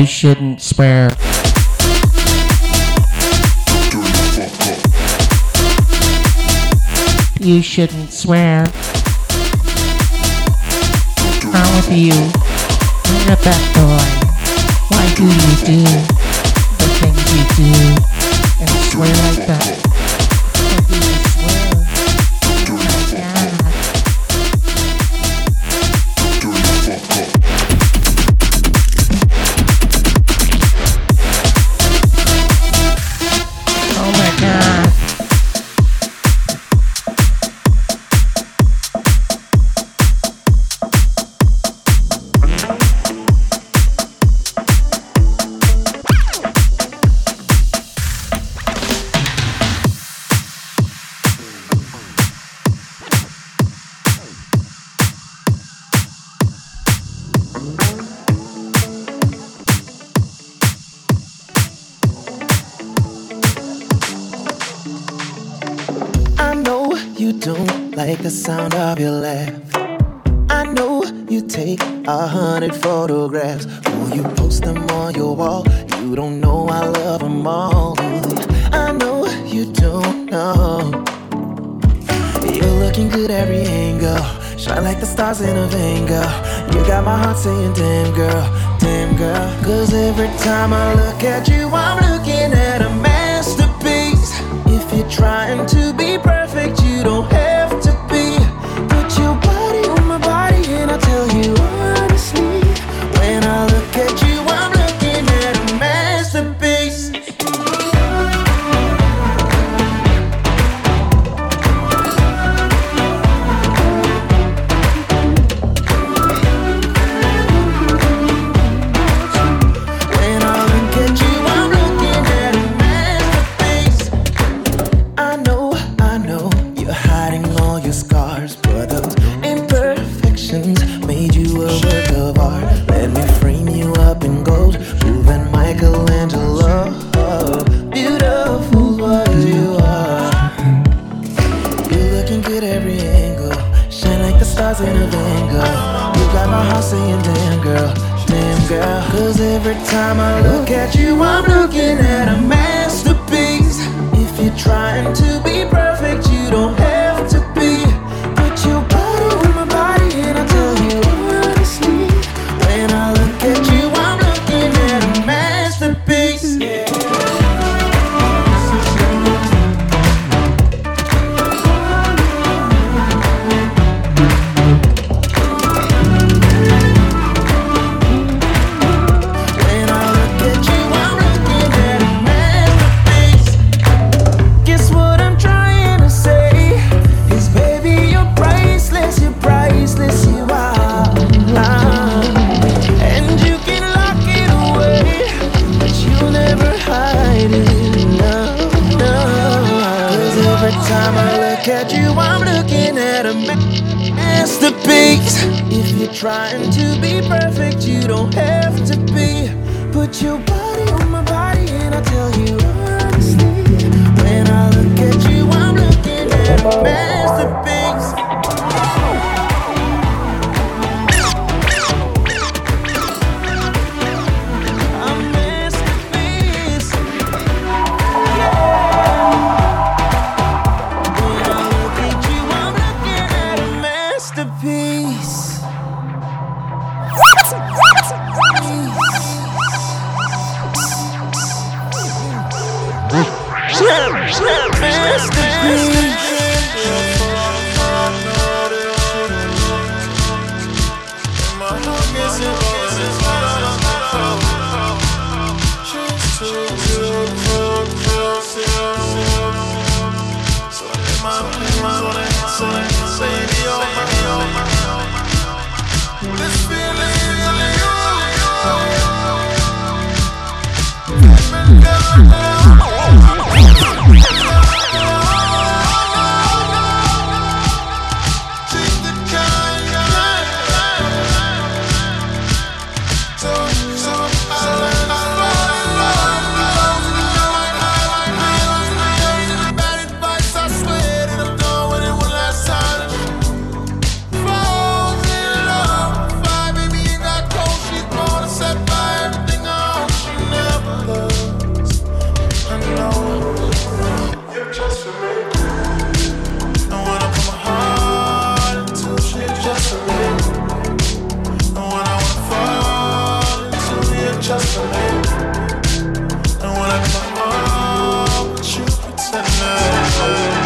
You shouldn't swear. You shouldn't swear. Wrong with you? You're a bad boy. Why do you do the things you do and swear like that? Stars in a vein, girl. You got my heart saying, damn girl, damn girl. Cause every time I look at you, I'm looking at a masterpiece. If you're trying to be perfect, you don't have love.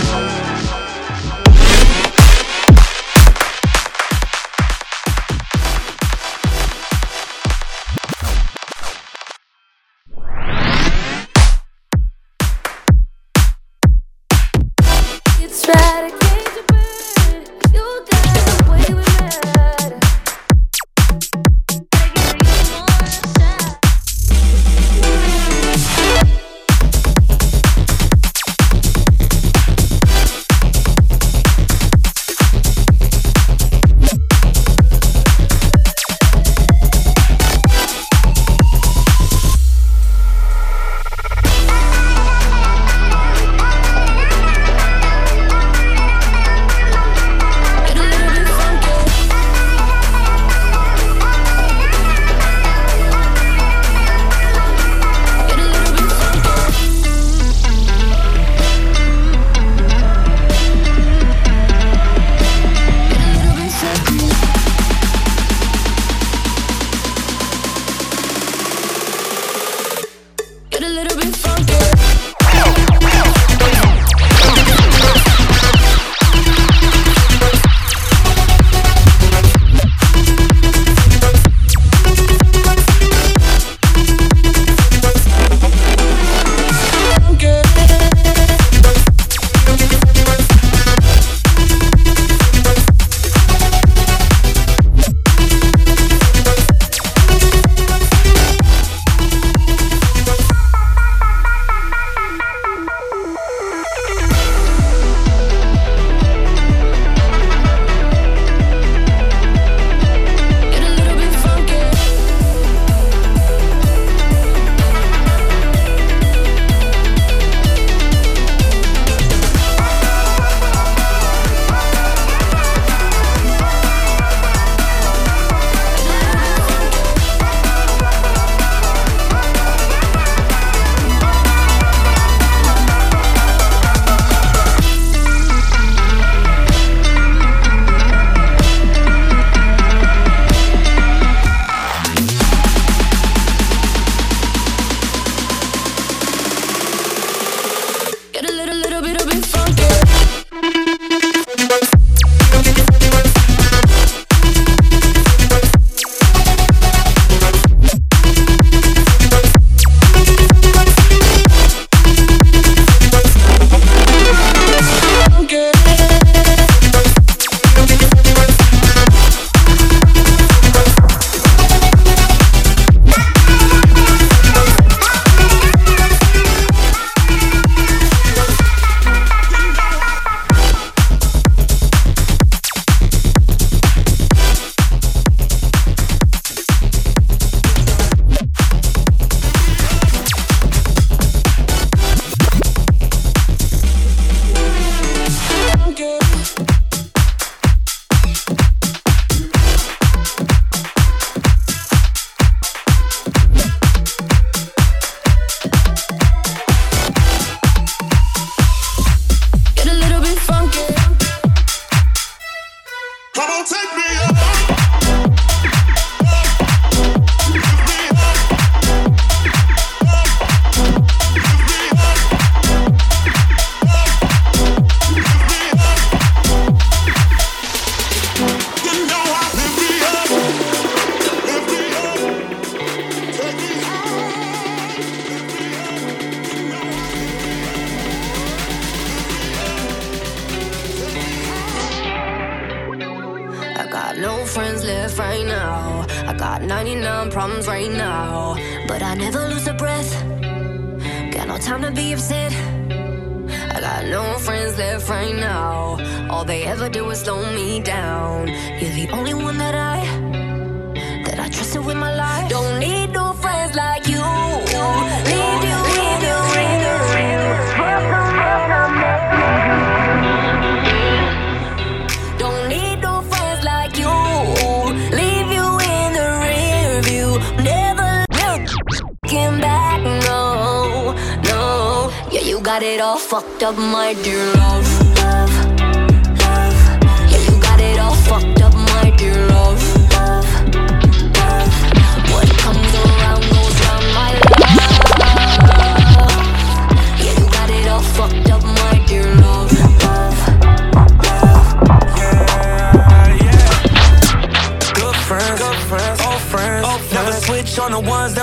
got it all fucked up, my dear love.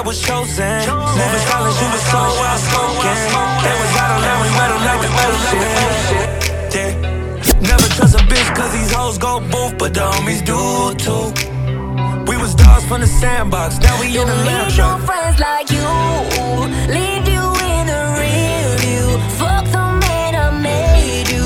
that was chosen. Never college, you was so well spoken. They was out of line, we wet like the ocean. Yeah. Never trust a bitch, cause these hoes go boof, but the homies do too. We was dogs from the sandbox, now we you in the lamb truck. No friends like you, leave you in the rear view. Fuck the man I made you.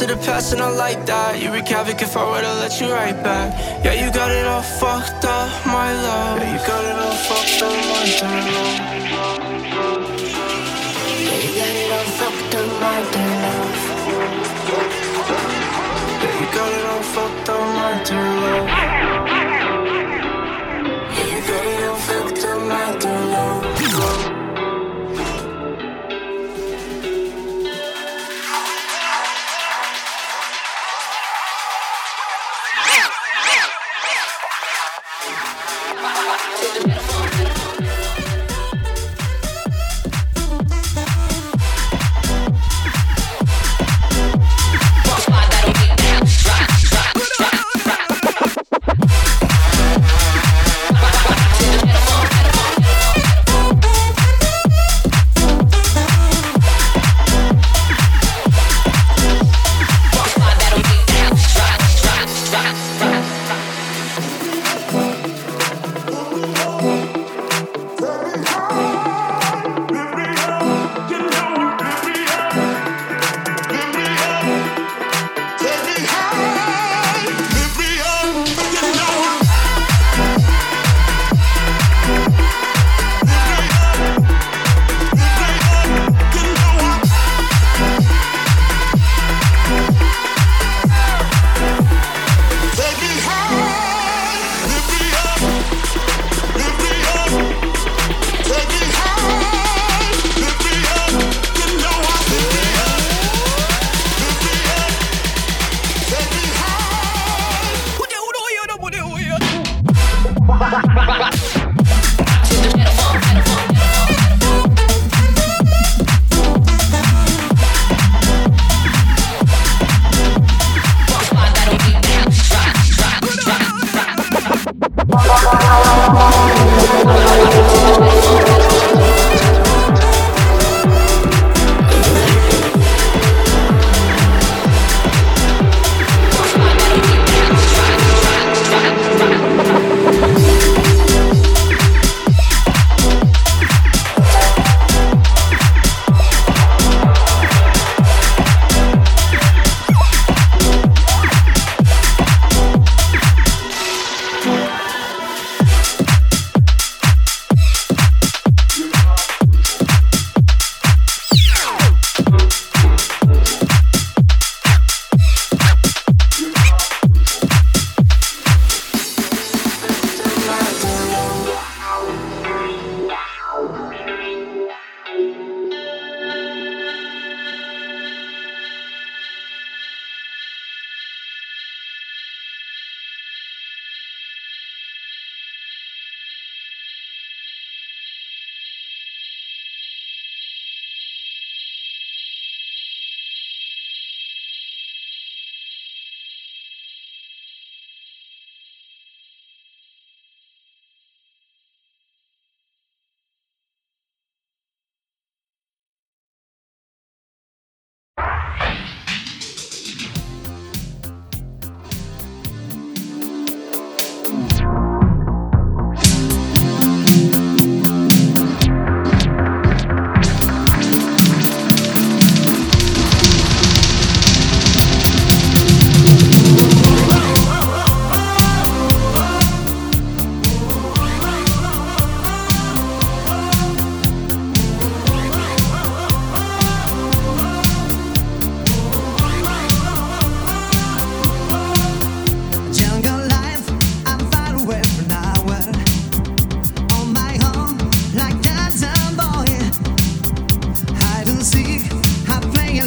To the past and I like that. You wreak havoc if I were to let you right back. Yeah, you got it all fucked up, my love. Yeah, you got it all fucked up, my love.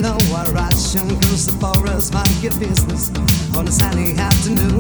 below our ration Cause the forest market business. On a sunny afternoon